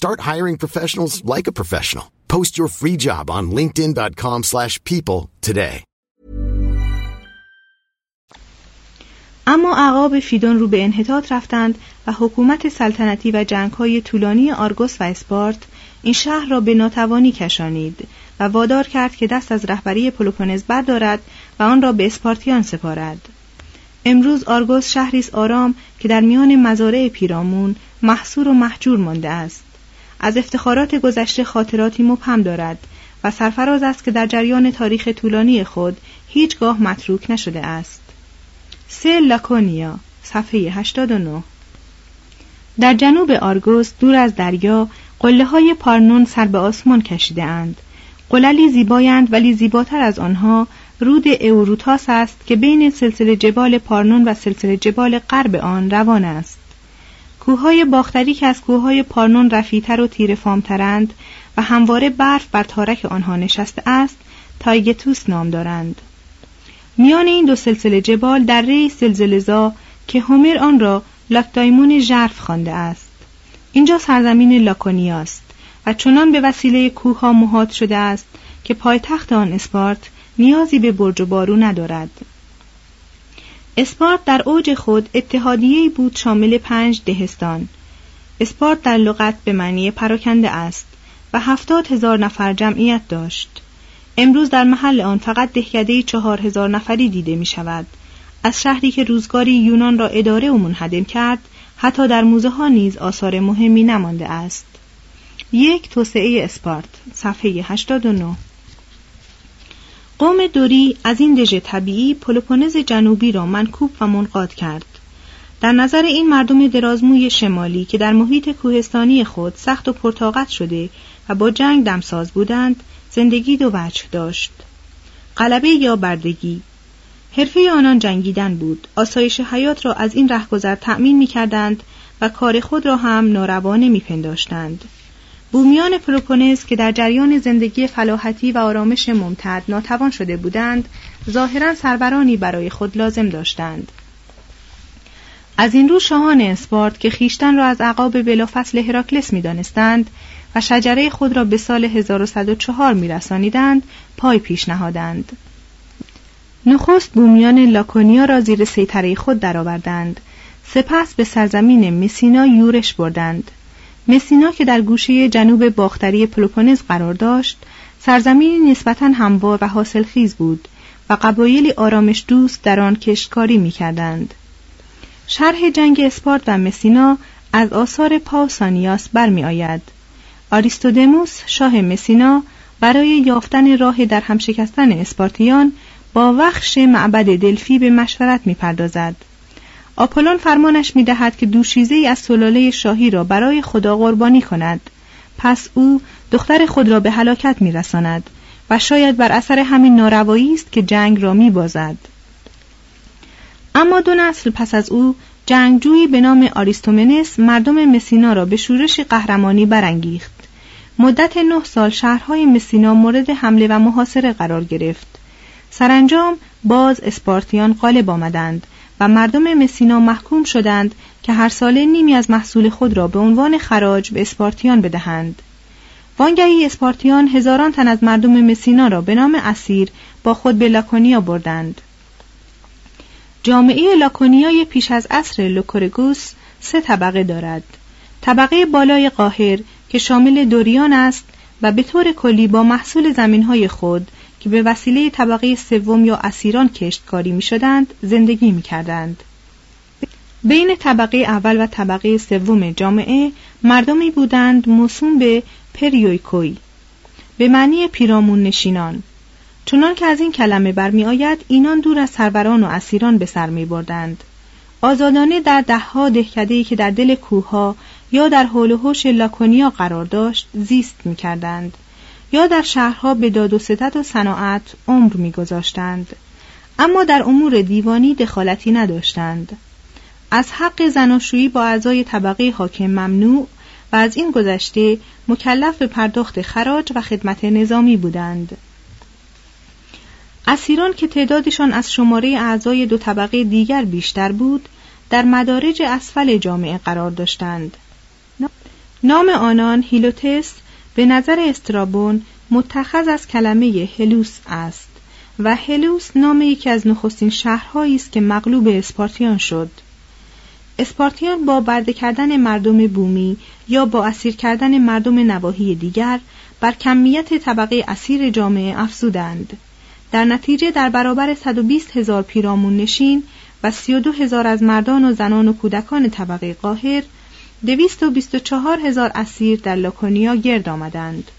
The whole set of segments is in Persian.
Start hiring professionals like a professional. Post your free job on linkedin.com/people slash people today. اما اعقاب فیدون رو به انحطاط رفتند و حکومت سلطنتی و جنگهای طولانی آرگوس و اسپارت این شهر را به ناتوانی کشانید و وادار کرد که دست از رهبری پلوپونز بردارد و آن را به اسپارتیان سپارد امروز آرگوس شهری است آرام که در میان مزارع پیرامون محصور و محجور مانده است از افتخارات گذشته خاطراتی مبهم دارد و سرفراز است که در جریان تاریخ طولانی خود هیچگاه متروک نشده است. سه لاکونیا صفحه 89 در جنوب آرگوس دور از دریا قله های پارنون سر به آسمان کشیده اند. قللی زیبایند ولی زیباتر از آنها رود اوروتاس است که بین سلسله جبال پارنون و سلسله جبال غرب آن روان است. کوههای باختری که از کوههای پارنون رفیع‌تر و تیره‌فام‌ترند و همواره برف بر تارک آنها نشسته است تایگتوس نام دارند. میان این دو سلسله جبال دره‌ای زلزله‌زا که هومر آن را لاکدایمون ژرف خوانده است. اینجا سرزمین لاکونیاست و چنان به وسیله کوه ها محاط شده است که پایتخت آن اسپارت نیازی به برج و بارو ندارد. اسپارت در اوج خود اتحادیه بود شامل پنج دهستان. اسپارت در لغت به معنی پراکنده است و هفتاد هزار نفر جمعیت داشت. امروز در محل آن فقط دهکده چهار هزار نفری دیده می شود از شهری که روزگاری یونان را اداره و منهدم کرد حتی در موزه ها نیز آثار مهمی نمانده است. یک توسعه اسپارت صفحه 89 قوم دوری از این دژ طبیعی پلوپونز جنوبی را منکوب و منقاد کرد. در نظر این مردم درازموی شمالی که در محیط کوهستانی خود سخت و پرتاقت شده و با جنگ دمساز بودند زندگی دو وجه داشت. غلبه یا بردگی. حرفه آنان جنگیدن بود. آسایش حیات را از این رهگذر تأمین می کردند و کار خود را هم ناروا نمی پنداشتند. بومیان پلوپونز که در جریان زندگی فلاحتی و آرامش ممتد ناتوان شده بودند ظاهرا سربرانی برای خود لازم داشتند. از این رو شاهان اسپارت که خیشتن را از عقاب بلافصل هراکلس می‌دانستند و شجره خود را به سال 1104 میرسانیدند پای پیش نهادند. نخست بومیان لاکونیا را زیر سیطره خود درآوردند. سپس به سرزمین مسینا یورش بردند. مسینا که در گوشه جنوب باختری پلوپونز قرار داشت سرزمینی نسبتا هموار و حاصلخیز بود و قبایلی آرامش دوست در آن کشتکاری می‌کردند. شرح جنگ اسپارت و مسینا از آثار پاوسانیاس برمیآید. آریستودموس شاه مسینا برای یافتن راه در هم شکستن اسپارتیان با وخش معبد دلفی به مشورت می‌پردازد. آپولون فرمانش می‌دهد که دوشیزه ای از سلاله شاهی را برای خدا قربانی کند. پس او دختر خود را به هلاکت میرساند و شاید بر اثر همین ناروایی است که جنگ را میبازد. اما دو نسل پس از او جنگجویی به نام آریستومنس مردم مسینا را به شورش قهرمانی برانگیخت. مدت نه سال شهرهای مسینا مورد حمله و محاصره قرار گرفت. سرانجام باز اسپارتیان غالب آمدند و مردم مسینا محکوم شدند که هر ساله نیمی از محصول خود را به عنوان خراج به اسپارتیان بدهند. وانگهی اسپارتیان هزاران تن از مردم مسینا را به نام اسیر با خود به لاکونیا بردند. جامعه لاکونیای پیش از عصر لوکورگوس سه طبقه دارد. طبقه بالای قاهر که شامل دوریان است و به طور کلی با محصول زمینهای خود که به وسیله طبقه سوم یا اسیران کشتکاری می شدند زندگی می کردند. بین طبقه اول و طبقه سوم جامعه مردمی بودند موسوم به پریویکوی به معنی پیرامون نشینان چنان که از این کلمه برمیآید اینان دور از سروران و اسیران به سر می بردند. آزادانه در دهها دهکده‌ای که در دل کوهها یا در حول و حوش لاکونیا قرار داشت زیست می کردند. یا در شهرها به داد و ستد و صناعت عمر میگذاشتند. اما در امور دیوانی دخالتی نداشتند. از حق زناشویی با اعضای طبقه حاکم ممنوع و از این گذشته مکلف به پرداخت خراج و خدمت نظامی بودند. اسیران که تعدادشان از شماره اعضای دو طبقه دیگر بیشتر بود در مدارج اسفل جامعه قرار داشتند. نام آنان هیلوتس به نظر استرابون متخذ از کلمه هلوس است و هلوس نام یکی از نخستین شهرهایی است که مغلوب اسپارتیان شد. اسپارتیان با برده کردن مردم بومی یا با اسیر کردن مردم نواحی دیگر بر کمیت طبقه اسیر جامعه افزودند. در نتیجه در برابر 120 هزار پیرامون نشین و 32 هزار از مردان و زنان و کودکان طبقه قاهر 224 هزار اسیر در لاکونیا گرد آمدند.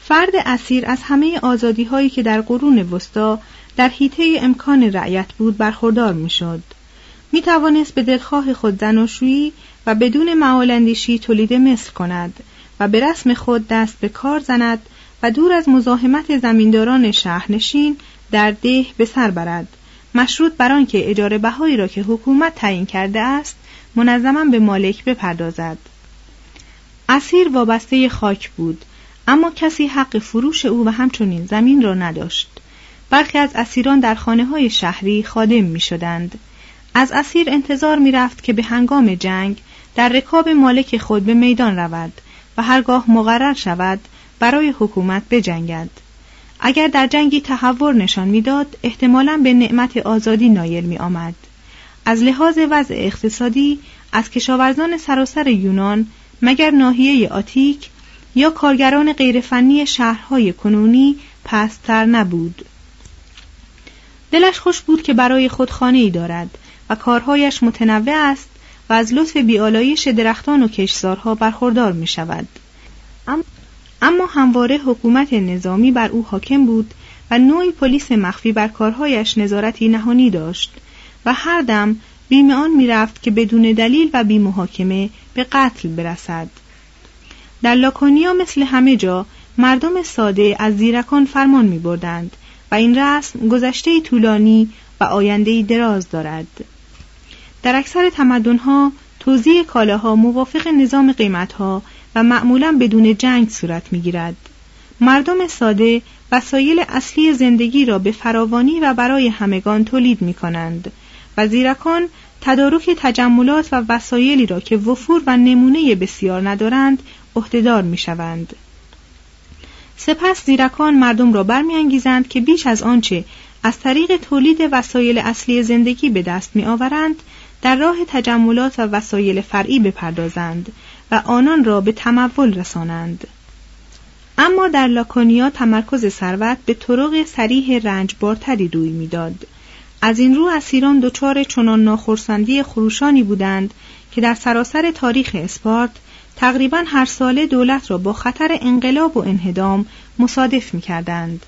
فرد اسیر از همه آزادی هایی که در قرون وسطا در حیطه امکان رعیت بود برخوردار می‌شد. می توانست به دلخواه خود زناشویی و بدون معالندیشی تولید مثل کند و به رسم خود دست به کار زند و دور از مزاحمت زمینداران شهرنشین در ده به سر برد مشروط بر آنکه اجاره بهایی را که حکومت تعیین کرده است منظما به مالک بپردازد اسیر وابسته خاک بود اما کسی حق فروش او و همچنین زمین را نداشت برخی از اسیران در خانه های شهری خادم می شدند. از اسیر انتظار می رفت که به هنگام جنگ در رکاب مالک خود به میدان رود و هرگاه مقرر شود برای حکومت بجنگد. اگر در جنگی تحور نشان می‌داد احتمالا به نعمت آزادی نایل می آمد. از لحاظ وضع اقتصادی از کشاورزان سراسر یونان مگر ناحیه آتیک یا کارگران غیرفنی شهرهای کنونی پستر نبود. دلش خوش بود که برای خود خانه ای دارد و کارهایش متنوع است و از لطف بیالایش درختان و کشزارها برخوردار می شود اما همواره حکومت نظامی بر او حاکم بود و نوعی پلیس مخفی بر کارهایش نظارتی نهانی داشت. و هر دم بیم آن می‌رفت که بدون دلیل و بی محاکمه به قتل برسد. در لاکونیا مثل همه جا مردم ساده از زیرکان فرمان می بردند و این رسم گذشته طولانی و آینده دراز دارد. در اکثر تمدنها توزیع کالاها موافق نظام قیمتها و معمولا بدون جنگ صورت می گیرد. مردم ساده وسایل اصلی زندگی را به فراوانی و برای همگان تولید می کنند و زیرکان تدارک تجملات و وسایلی را که وفور و نمونه بسیار ندارند عهدهدار می‌شوند. سپس زیرکان مردم را برمیانگیزند که بیش از آنچه از طریق تولید وسایل اصلی زندگی به دست میآورند در راه تجملات و وسایل فرعی بپردازند و آنان را به تمول رسانند. اما در لاکونیا تمرکز ثروت به طرق سریح رنجبارتری روی می‌داد. از این رو اسیران دچار چنان ناخرسندی خروشانی بودند که در سراسر تاریخ اسپارت تقریبا هر ساله دولت را با خطر انقلاب و انهدام مصادف می کردند.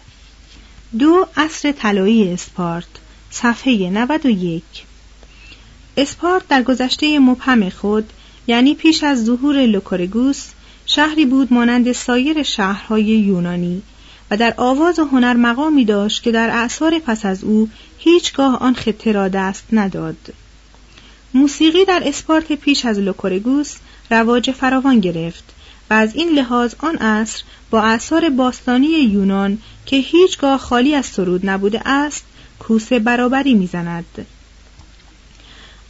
دو اصر طلایی اسپارت صفحه 91 اسپارت در گذشته مبهم خود یعنی پیش از ظهور لوکورگوس شهری بود مانند سایر شهرهای یونانی و در آواز و هنر مقامی داشت که در اعثار پس از او هیچگاه آن خطه را دست نداد. موسیقی در اسپارت پیش از لوکورگوس رواج فراوان گرفت و از این لحاظ آن عصر با اثار باستانی یونان که هیچگاه خالی از سرود نبوده است کوسه برابری می‌زند.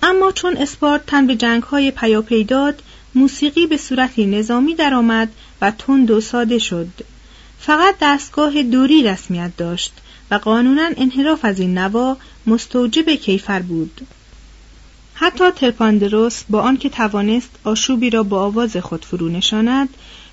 اما چون اسپارت تن به جنگ های پیاپی داد موسیقی به صورتی نظامی درآمد و تند و ساده شد. فقط دستگاه دوری رسمیت داشت و قانونا انحراف از این نوا مستوجب کیفر بود. حتی ترپاندروس با آنکه توانست آشوبی را با آواز خود فرو نشاند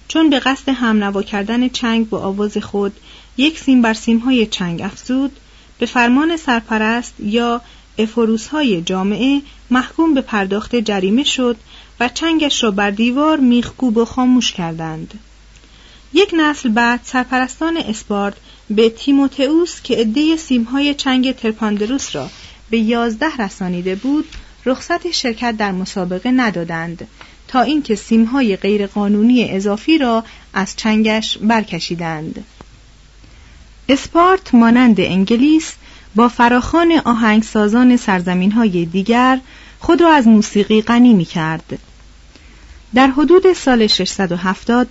چون به قصد همنوا کردن چنگ با آواز خود یک سیم بر های چنگ افزود به فرمان سرپرست یا افروس های جامعه محکوم به پرداخت جریمه شد و چنگش را بر دیوار میخکوب و خاموش کردند. یک نسل بعد سرپرستان اسپارت به تیموتئوس که عده سیمهای چنگ ترپاندروس را به یازده رسانیده بود رخصت شرکت در مسابقه ندادند تا اینکه سیمهای غیرقانونی اضافی را از چنگش برکشیدند اسپارت مانند انگلیس با فراخان آهنگسازان سرزمین های دیگر خود را از موسیقی غنی می کرد. در حدود سال 670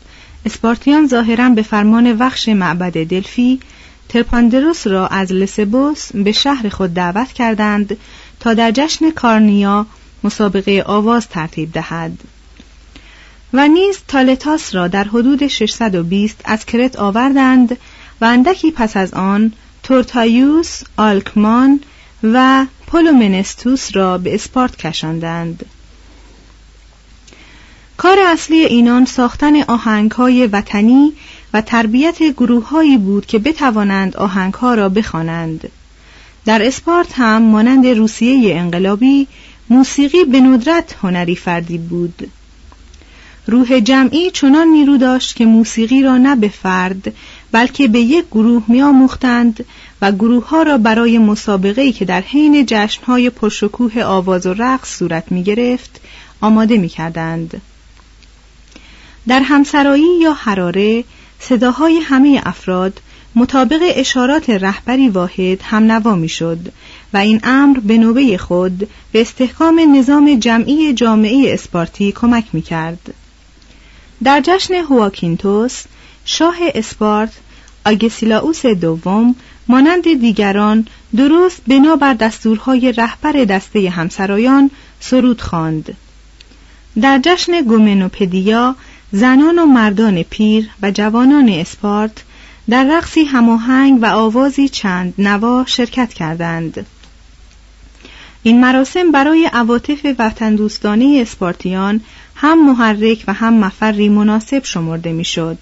اسپارتیان ظاهرا به فرمان وخش معبد دلفی ترپاندروس را از لسبوس به شهر خود دعوت کردند تا در جشن کارنیا مسابقه آواز ترتیب دهد و نیز تالتاس را در حدود 620 از کرت آوردند و اندکی پس از آن تورتایوس، آلکمان و پولومنستوس را به اسپارت کشاندند. کار اصلی اینان ساختن آهنگهای وطنی و تربیت گروههایی بود که بتوانند آهنگها را بخوانند. در اسپارت هم مانند روسیه انقلابی موسیقی به ندرت هنری فردی بود. روح جمعی چنان نیرو داشت که موسیقی را نه به فرد بلکه به یک گروه میآموختند و گروه ها را برای مسابقه‌ای که در حین جشنهای پرشکوه آواز و رقص صورت می گرفت آماده می کردند. در همسرایی یا حراره صداهای همه افراد مطابق اشارات رهبری واحد هم نوا می شد و این امر به نوبه خود به استحکام نظام جمعی جامعه اسپارتی کمک می کرد. در جشن هواکینتوس شاه اسپارت آگسیلاوس دوم مانند دیگران درست بنابر دستورهای رهبر دسته همسرایان سرود خواند. در جشن گومنوپدیا زنان و مردان پیر و جوانان اسپارت در رقصی هماهنگ و آوازی چند نوا شرکت کردند. این مراسم برای عواطف وطن دوستانه اسپارتیان هم محرک و هم مفری مناسب شمرده می‌شد.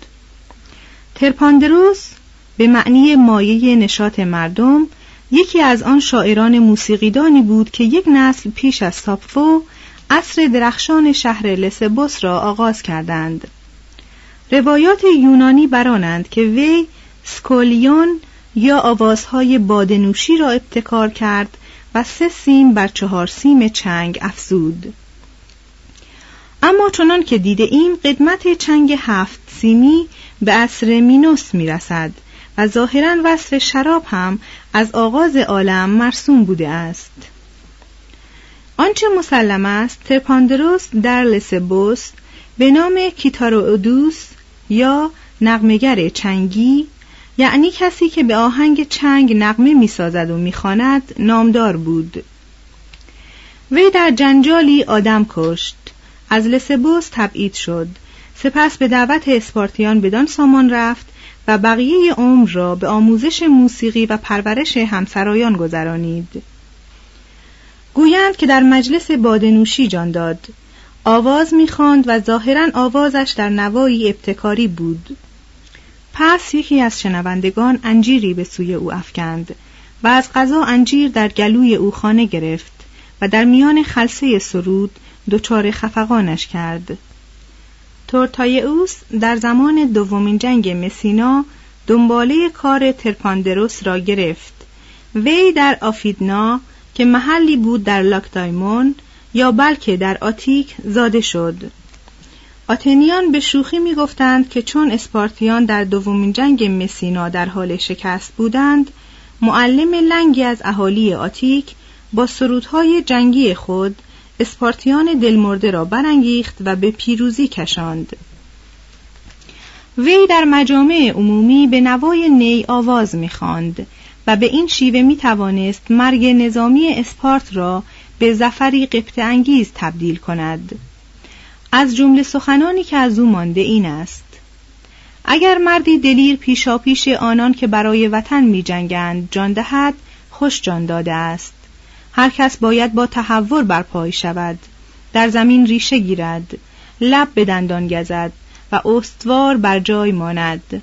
ترپاندروس به معنی مایه نشاط مردم یکی از آن شاعران موسیقیدانی بود که یک نسل پیش از ساپفو عصر درخشان شهر لسبوس را آغاز کردند. روایات یونانی برانند که وی سکولیون یا آوازهای بادنوشی را ابتکار کرد و سه سیم بر چهار سیم چنگ افزود. اما چنان که دیده ایم قدمت چنگ هفت سیمی به عصر مینوس می رسد و ظاهرا وصف شراب هم از آغاز عالم مرسوم بوده است. آنچه مسلم است ترپاندروس در لسبوس به نام کیتارودوس یا نقمگر چنگی یعنی کسی که به آهنگ چنگ نقمه می‌سازد و می‌خواند نامدار بود. وی در جنجالی آدم کشت. از لسبوس تبعید شد. سپس به دعوت اسپارتیان بدان سامان رفت و بقیه عمر را به آموزش موسیقی و پرورش همسرایان گذرانید. گویند که در مجلس بادنوشی جان داد. آواز می‌خواند و ظاهرا آوازش در نوایی ابتکاری بود. پس یکی از شنوندگان انجیری به سوی او افکند و از قضا انجیر در گلوی او خانه گرفت و در میان خلسه سرود دچار خفقانش کرد. تورتایوس در زمان دومین جنگ مسینا دنباله کار ترپاندروس را گرفت. وی در آفیدنا که محلی بود در لاکدایمون یا بلکه در آتیک زاده شد. آتنیان به شوخی می گفتند که چون اسپارتیان در دومین جنگ مسینا در حال شکست بودند معلم لنگی از اهالی آتیک با سرودهای جنگی خود اسپارتیان دلمرده را برانگیخت و به پیروزی کشاند. وی در مجامع عمومی به نوای نی آواز می‌خواند و به این شیوه می توانست مرگ نظامی اسپارت را به زفری قبط انگیز تبدیل کند. از جمله سخنانی که از او مانده این است. اگر مردی دلیر پیشاپیش آنان که برای وطن می جنگند جان دهد خوش جان داده است. هر کس باید با تحور برپای شود. در زمین ریشه گیرد. لب به دندان گزد و استوار بر جای ماند.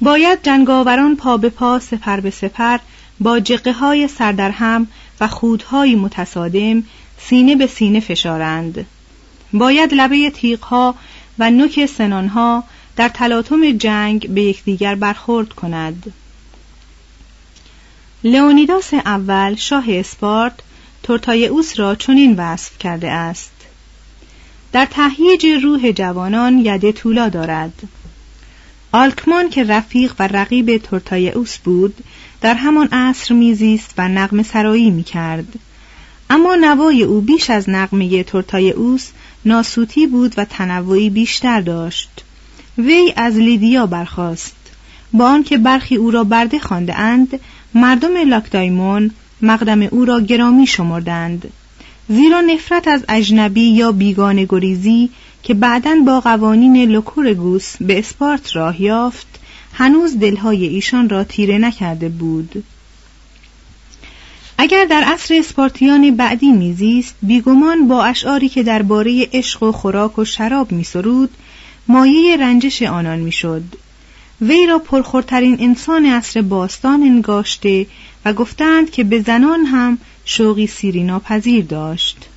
باید جنگاوران پا به پا سپر به سپر با جقه های سردرهم و خودهای متصادم سینه به سینه فشارند. باید لبه تیغها و نوک سنانها در تلاطم جنگ به یکدیگر برخورد کند. لئونیداس اول شاه اسپارت تورتایئوس را چنین وصف کرده است. در تهییج روح جوانان یده طولا دارد. آلکمان که رفیق و رقیب تورتایئوس بود در همان عصر میزیست و نغمه سرایی می‌کرد. اما نوای او بیش از نغمه تورتایئوس ناسوتی بود و تنوعی بیشتر داشت. وی از لیدیا برخاست. با آنکه برخی او را برده خوانده اند مردم لاکدایمون مقدم او را گرامی شمردند. زیرا نفرت از اجنبی یا بیگانه گریزی که بعدا با قوانین لوکورگوس به اسپارت راه یافت هنوز دلهای ایشان را تیره نکرده بود. اگر در عصر اسپارتیان بعدی میزیست بیگمان با اشعاری که درباره عشق و خوراک و شراب میسرود مایه رنجش آنان می‌شد. وی را پرخورترین انسان عصر باستان انگاشته و گفتند که به زنان هم شوقی سیری ناپذیر داشت.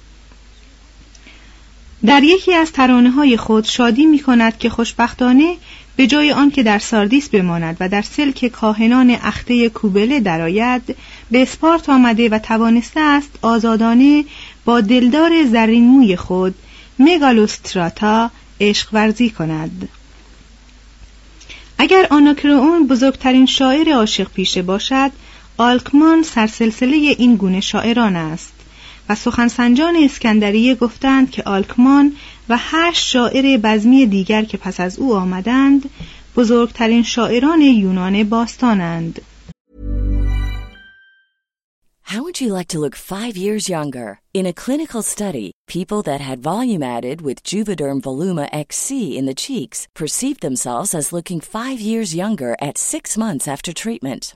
در یکی از ترانه های خود شادی می کند که خوشبختانه به جای آن که در ساردیس بماند و در سلک کاهنان اخته کوبله درآید به اسپارت آمده و توانسته است آزادانه با دلدار زرین موی خود مگالوستراتا عشق ورزی کند. اگر آناکرئون بزرگترین شاعر عاشق پیشه باشد آلکمان سرسلسله این گونه شاعران است. و سخنسنجان اسکندریه گفتند که آلکمان و هشت شاعر بزمی دیگر که پس از او آمدند بزرگترین شاعران یونان باستانند How would you like to look five years younger? In a clinical study, people that had volume added with Juvederm Voluma XC in the cheeks perceived themselves as looking five years younger at six months after treatment.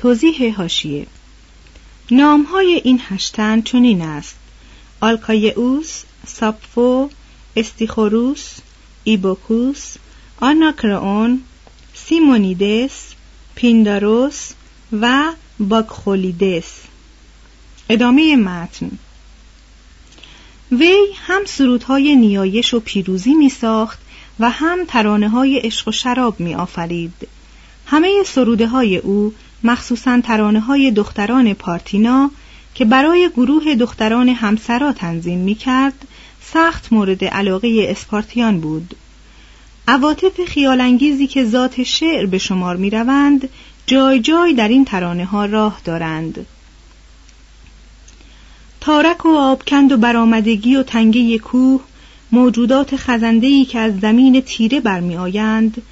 توضیح حاشیه نام های این هشت تن چنین است. آلکایئوس، ساپفو، استسیخوروس، ایبوکوس، آناکرئون، سیمونیدس، پینداروس و باکخولیدس. ادامه متن. وی هم سرودهای نیایش و پیروزی می ساخت و هم ترانه های عشق و شراب می آفرید. همه سروده های او مخصوصا ترانه های دختران پارتینا که برای گروه دختران همسرا تنظیم می کرد سخت مورد علاقه اسپارتیان بود. عواطف خیالانگیزی که ذات شعر به شمار می روند جای جای در این ترانه ها راه دارند. تارک و آبکند و برآمدگی و تنگه کوه موجودات خزندهی که از زمین تیره برمی آیند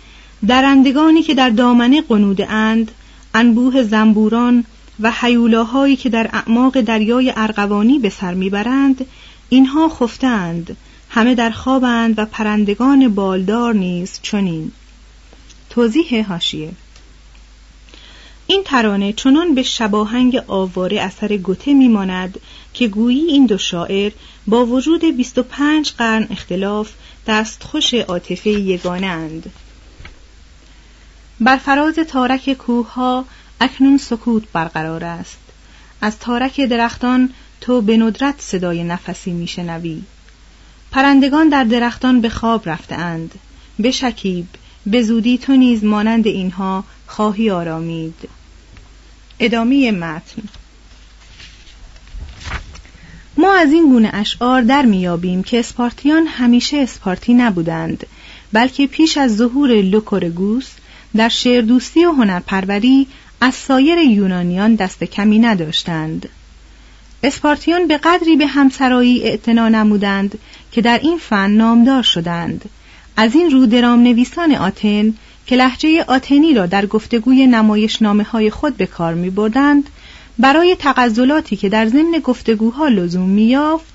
درندگانی که در دامنه قنوده اند انبوه زنبوران و حیولاهایی که در اعماق دریای ارغوانی به سر می‌برند اینها خفتند. همه در خوابند و پرندگان بالدار نیز چنین. توضیح هاشیه این ترانه چنان به شباهنگ آواره اثر گوته میماند که گویی این دو شاعر با وجود 25 قرن اختلاف دستخوش عاطفه یگانه اند. بر فراز تارک کوه ها اکنون سکوت برقرار است. از تارک درختان تو به ندرت صدای نفسی میشنوی. پرندگان در درختان به خواب رفتهاند. بشکیب به زودی تو نیز مانند اینها خواهی آرامید. ادامه متن. ما از این گونه اشعار در میابیم که اسپارتیان همیشه اسپارتی نبودند بلکه پیش از ظهور لوکورگوس در شعردوستی و هنرپروری از سایر یونانیان دست کمی نداشتند اسپارتیان به قدری به همسرایی اعتنا نمودند که در این فن نامدار شدند از این رو درام نویسان آتن که لهجه آتنی را در گفتگوی نمایش نامه های خود به کار می بردند برای تغزلاتی که در ضمن گفتگوها لزوم می یافت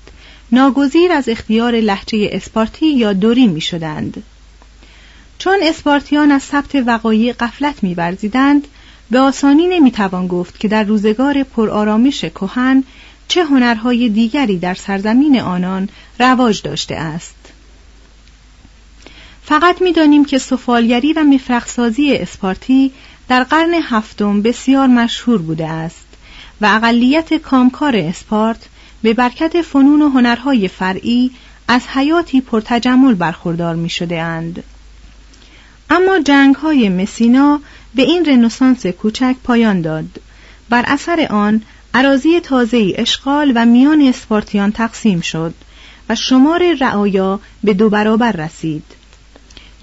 ناگزیر از اختیار لحجه اسپارتی یا دوری می شدند. چون اسپارتیان از ثبت وقایع قفلت میورزیدند به آسانی نمی‌توان گفت که در روزگار پرآرامش کهن چه هنرهای دیگری در سرزمین آنان رواج داشته است فقط می‌دانیم که سفالگری و مفرخسازی اسپارتی در قرن هفتم بسیار مشهور بوده است و اقلیت کامکار اسپارت به برکت فنون و هنرهای فرعی از حیاتی پرتجمل برخوردار می. اما جنگ های مسینا به این رنسانس کوچک پایان داد. بر اثر آن عراضی تازه اشغال و میان اسپارتیان تقسیم شد و شمار رعایا به دو برابر رسید.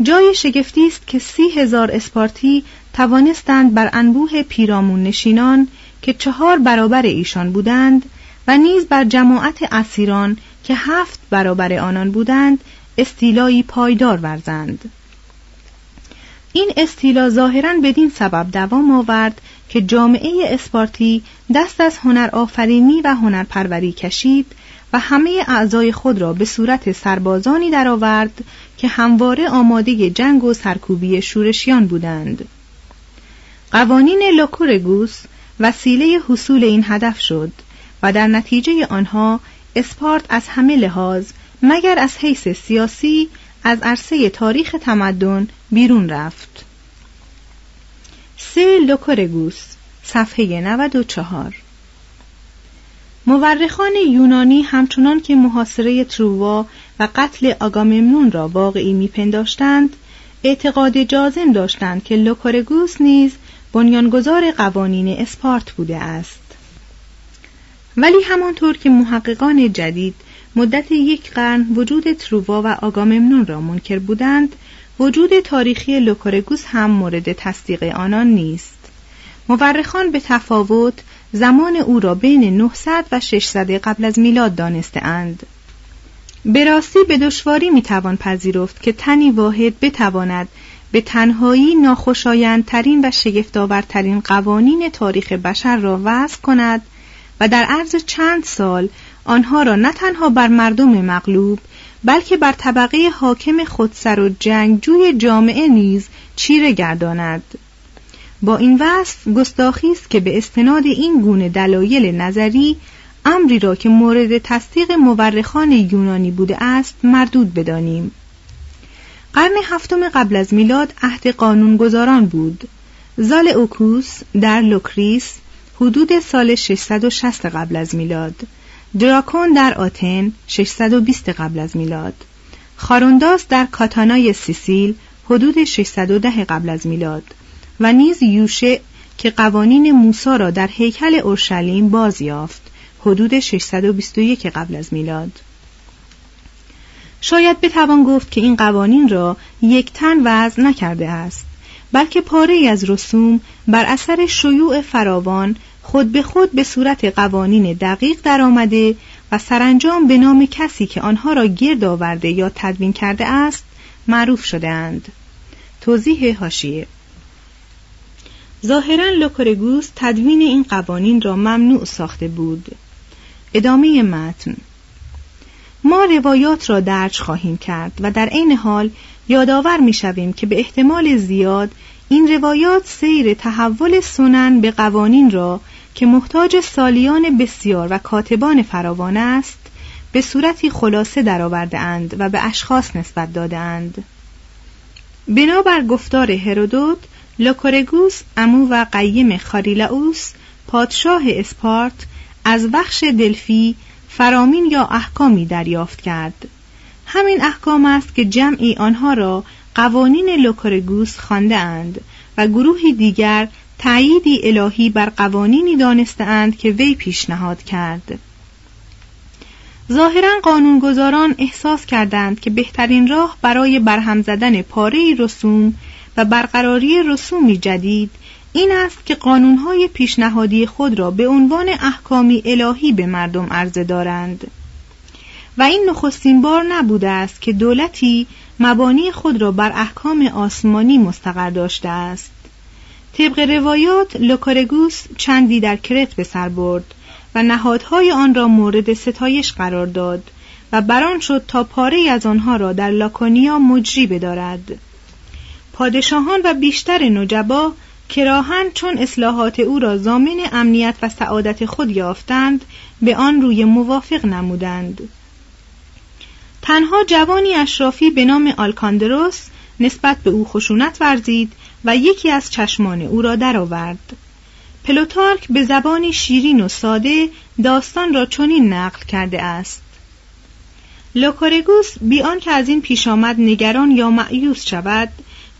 جای شگفتی است که سی هزار اسپارتی توانستند بر انبوه پیرامون نشینان که چهار برابر ایشان بودند و نیز بر جماعت اسیران که هفت برابر آنان بودند استیلایی پایدار ورزند. این استیلا ظاهرا بدین سبب دوام آورد که جامعه اسپارتی دست از هنر آفرینی و هنرپروری کشید و همه اعضای خود را به صورت سربازانی درآورد که همواره آماده جنگ و سرکوبی شورشیان بودند. قوانین لوکورگوس وسیله حصول این هدف شد و در نتیجه آنها اسپارت از همه لحاظ مگر از حیث سیاسی از عرصه تاریخ تمدن بیرون رفت. سه لوکورگوس صفحه 94 مورخان یونانی همچنان که محاصره تروا و قتل آگاممنون را واقعی میپنداشتند اعتقاد جازم داشتند که لوکورگوس نیز بنیانگذار قوانین اسپارت بوده است. ولی همانطور که محققان جدید مدت یک قرن وجود تروا و آگاممنون را منکر بودند وجود تاریخی لوکورگوس هم مورد تصدیق آنان نیست مورخان به تفاوت زمان او را بین 900 و 600 قبل از میلاد دانسته اند. به راستی به دشواری می‌توان پذیرفت که تنی واحد بتواند به تنهایی ناخوشایندترین و شگفتآورترین قوانین تاریخ بشر را وضع کند و در عرض چند سال آنها را نه تنها بر مردم مغلوب بلکه بر طبقه حاکم خودسر و جنگجوی جامعه نیز چیره گرداند. با این وصف گستاخی است که به استناد این گونه دلایل نظری امری را که مورد تصدیق مورخان یونانی بوده است مردود بدانیم. قرن هفتم قبل از میلاد عهد قانونگذاران بود. زال اوکوس در لوکریس حدود سال 660 قبل از میلاد. دراکون در آتن 620 قبل از میلاد. خارونداس در کاتانای سیسیل حدود 610 قبل از میلاد. و نیز یوشه که قوانین موسا را در هیکل اورشلیم باز یافت حدود 621 قبل از میلاد. شاید بتوان گفت که این قوانین را یک تن وضع نکرده است بلکه پاره از رسوم بر اثر شیوع فراوان خود به خود به صورت قوانین دقیق درآمده و سرانجام به نام کسی که آنها را گرد آورده یا تدوین کرده است معروف شده اند. توضیح حاشیه ظاهرا لوکورگوس تدوین این قوانین را ممنوع ساخته بود. ادامه متن. ما روایات را درج خواهیم کرد و در عین حال یادآور می شویم که به احتمال زیاد این روایات سیر تحول سنن و قوانین را که محتاج سالیان بسیار و کاتبان فراوان است به صورتی خلاصه درآورده اند و به اشخاص نسبت داده اند. بنابر گفتار هرودوت لوکورگوس عمو و قیم خاریلاوس پادشاه اسپارت از وخش دلفی فرامین یا احکامی دریافت کرد همین احکام است که جمعی آنها را قوانین لوکورگوس خوانده اند و گروهی دیگر تأییدی الهی بر قوانینی دانستهاند که وی پیشنهاد کرد. ظاهرا قانونگذاران احساس کردند که بهترین راه برای برهم زدن پاره رسوم و برقراری رسومی جدید این است که قانونهای پیشنهادی خود را به عنوان احکامی الهی به مردم عرضه دارند. و این نخستین بار نبوده است که دولتی مبانی خود را بر احکام آسمانی مستقر داشته است. طبق روایات لوکارگوس چندی در کرت به سر برد و نهادهای آن را مورد ستایش قرار داد و بر آن شد تا پاره از آنها را در لاکونیا مجری بدارد. پادشاهان و بیشتر نجبا کرهاً چون اصلاحات او را ضامن امنیت و سعادت خود یافتند به آن روی موافقت نمودند. تنها جوانی اشرافی به نام آلکاندروس نسبت به او خشونت ورزید و یکی از چشمان او را درآورد. پلوتارک به زبانی شیرین و ساده داستان را چنین نقل کرده است. لوکورگوس بی آن که از این پیش آمد نگران یا مأیوس شود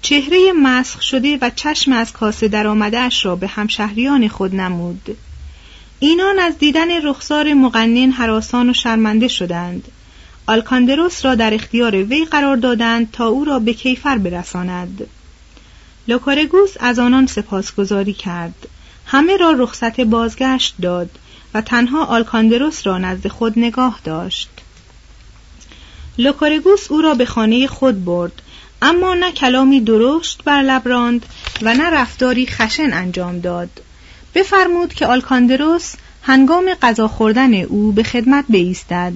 چهره مسخ شده و چشم از کاسه درآمدهاش را به همشهریان خود نمود. اینان از دیدن رخسار مقنن هراسان و شرمنده شدند. آلکاندروس را در اختیار وی قرار دادند تا او را به کیفر برساند. لوکارگوس از آنان سپاسگزاری کرد. همه را رخصت بازگشت داد و تنها آلکاندروس را نزد خود نگاه داشت. لوکارگوس او را به خانه خود برد اما نه کلامی درشت بر لب راند و نه رفتاری خشن انجام داد. بفرمود که آلکاندروس هنگام غذا خوردن او به خدمت بایستد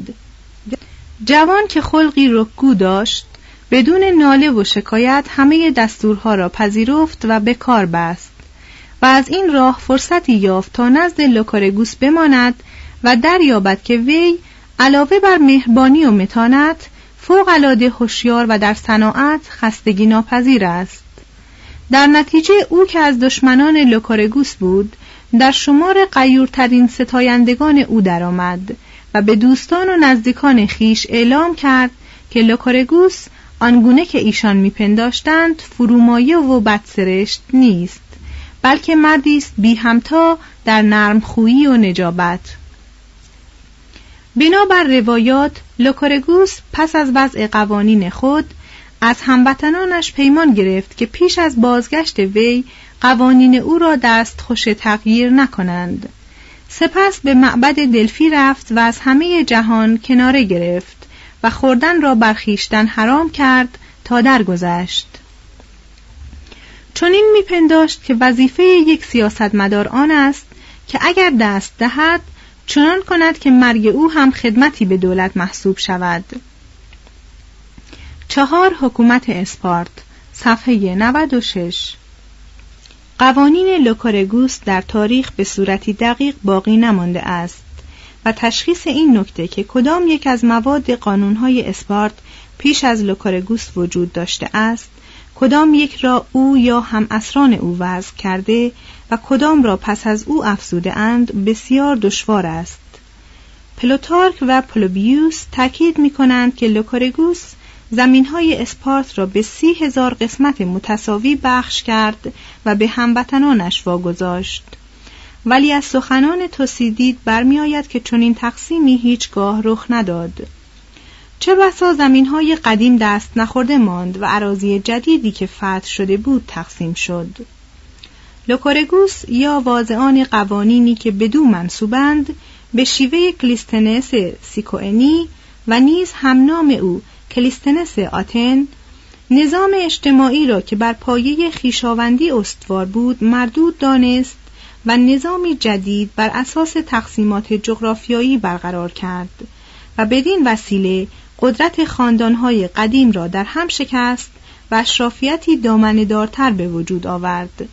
جوان که خلقی رک‌گو داشت بدون ناله و شکایت همه دستورها را پذیرفت و به کار بست و از این راه فرصتی یافت تا نزد لوکارگوس بماند و دریابد که وی علاوه بر مهربانی و متانت فوق العاده هوشیار و در صناعت خستگی ناپذیر است. در نتیجه او که از دشمنان لوکارگوس بود در شمار غیورترین ستایندگان او درآمد و به دوستان و نزدیکان خویش اعلام کرد که لوکارگوس آنگونه که ایشان میپنداشتند فرومایه و بدسرشت نیست بلکه مردی است بی همتا در نرم خویی و نجابت. بنابر روایات لوکارگوس پس از وضع قوانین خود از هموطنانش پیمان گرفت که پیش از بازگشت وی قوانین او را دستخوش تغییر نکنند. سپس به معبد دلفی رفت و از همه جهان کناره گرفت و خوردن را بر خویشتن حرام کرد تا درگذشت. چون این میپنداشت که وظیفه یک سیاستمدار آن است که اگر دست دهد چنان کند که مرگ او هم خدمتی به دولت محسوب شود. چهار حکومت اسپارت صفحه 96 قوانین لوکارگوس در تاریخ به صورتی دقیق باقی نمانده است و تشخیص این نکته که کدام یک از مواد قانونهای اسپارت پیش از لوکارگوس وجود داشته است کدام یک را او یا هم‌عصران او وضع کرده و کدام را پس از او افزوده اند بسیار دشوار است. پلوتارک و پلوبیوس تاکید می کنند که لوکارگوس زمین های اسپارت را به سی هزار قسمت متساوی بخش کرد و به هموطنانش واگذاشت. ولی از سخنان توسیدید برمیآید که چنین تقسیمی هیچگاه رخ نداد. چه بسا زمین های قدیم دست نخورده ماند و اراضی جدیدی که فتح شده بود تقسیم شد. لوکورگوس یا واضعان قوانینی که بدو منسوبند به شیوه کلیستنس سیکوئنی و نیز همنام او کلیستنس آتن نظام اجتماعی را که بر پایه خویشاوندی استوار بود مردود دانست و نظامی جدید بر اساس تقسیمات جغرافیایی برقرار کرد و بدین وسیله قدرت خاندانهای قدیم را در هم شکست و اشرافیتی دارتر به وجود آورد.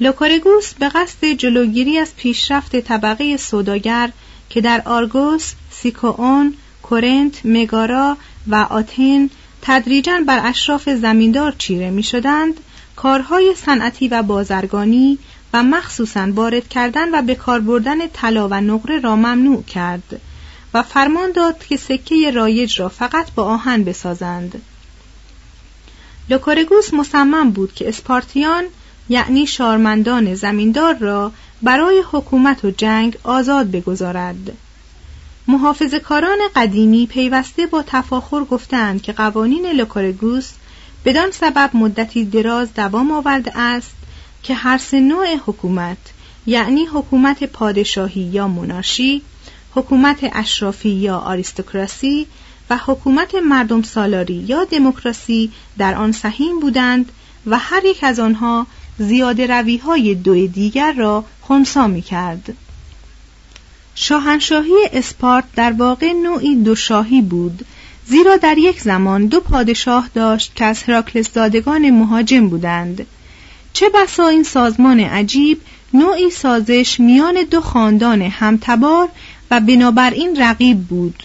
لوکارگوس به قصد جلوگیری از پیشرفت طبقه سوداگر که در آرگوس، سیکوون، کورنت، مگارا و آتن تدریجا بر اشراف زمیندار چیره می شدند، کارهای صنعتی و بازرگانی و مخصوصا وارد کردن و به کار بردن طلا و نقره را ممنوع کرد و فرمان داد که سکه رایج را فقط با آهن بسازند. لوکورگوس مصمم بود که اسپارتیان یعنی شارمندان زمیندار را برای حکومت و جنگ آزاد بگذارد. محافظه کاران قدیمی پیوسته با تفاخر گفتند که قوانین لوکورگوس بدان سبب مدتی دراز دوام آورده است که هر سه نوع حکومت یعنی حکومت پادشاهی یا مونارشی حکومت اشرافی یا آریستوکراسی و حکومت مردم سالاری یا دموکراسی در آن سهیم بودند و هر یک از آنها زیاده روی های دو دیگر را خونسا می کرد. شاهنشاهی اسپارت در واقع نوعی دو شاهی بود زیرا در یک زمان دو پادشاه داشت که از هراکلس زادگان مهاجم بودند. چه بسا این سازمان عجیب نوعی سازش میان دو خاندان همتبار و بنابراین رقیب بود.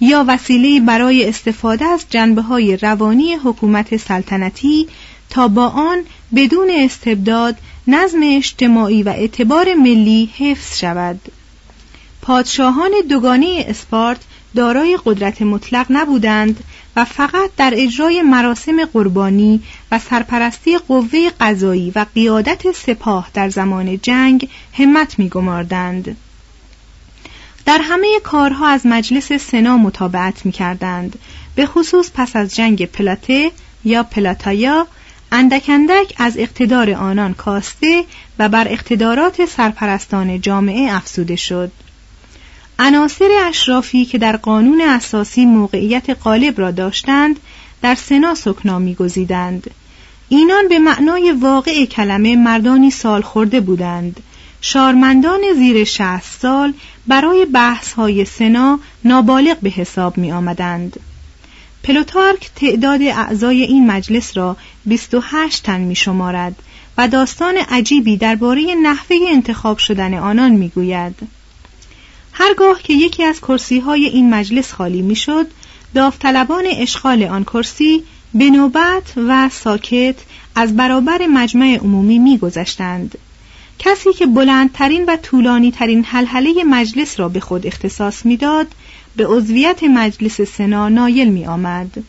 یا وسیله برای استفاده از جنبه های روانی حکومت سلطنتی تا با آن بدون استبداد نظم اجتماعی و اعتبار ملی حفظ شود. پادشاهان دوگانه اسپارت دارای قدرت مطلق نبودند و فقط در اجرای مراسم قربانی و سرپرستی قوه قضایی و قیادت سپاه در زمان جنگ همت می‌گماردند. در همه کارها از مجلس سنا مطابقت می کردند به خصوص پس از جنگ پلاته یا پلاتایا اندک اندک از اقتدار آنان کاسته و بر اقتدارات سرپرستان جامعه افسوده شد عناصر اشرافی که در قانون اساسی موقعیت غالب را داشتند در سنا سکنا میگزیدند اینان به معنای واقع کلمه مردانی سال خورده بودند شارمندان زیر شهست سال برای بحث های سنا نابالغ به حساب می آمدند. پلوتارک تعداد اعضای این مجلس را 28 تن می شمارد و داستان عجیبی درباره نحوه انتخاب شدن آنان می گوید. هرگاه که یکی از کرسی های این مجلس خالی می شد، داوطلبان اشغال آن کرسی به نوبت و ساکت از برابر مجمع عمومی می گذشتند. کسی که بلندترین و طولانی ترین حلحله مجلس را به خود اختصاص می‌داد به عضویت مجلس سنا نایل می آمد.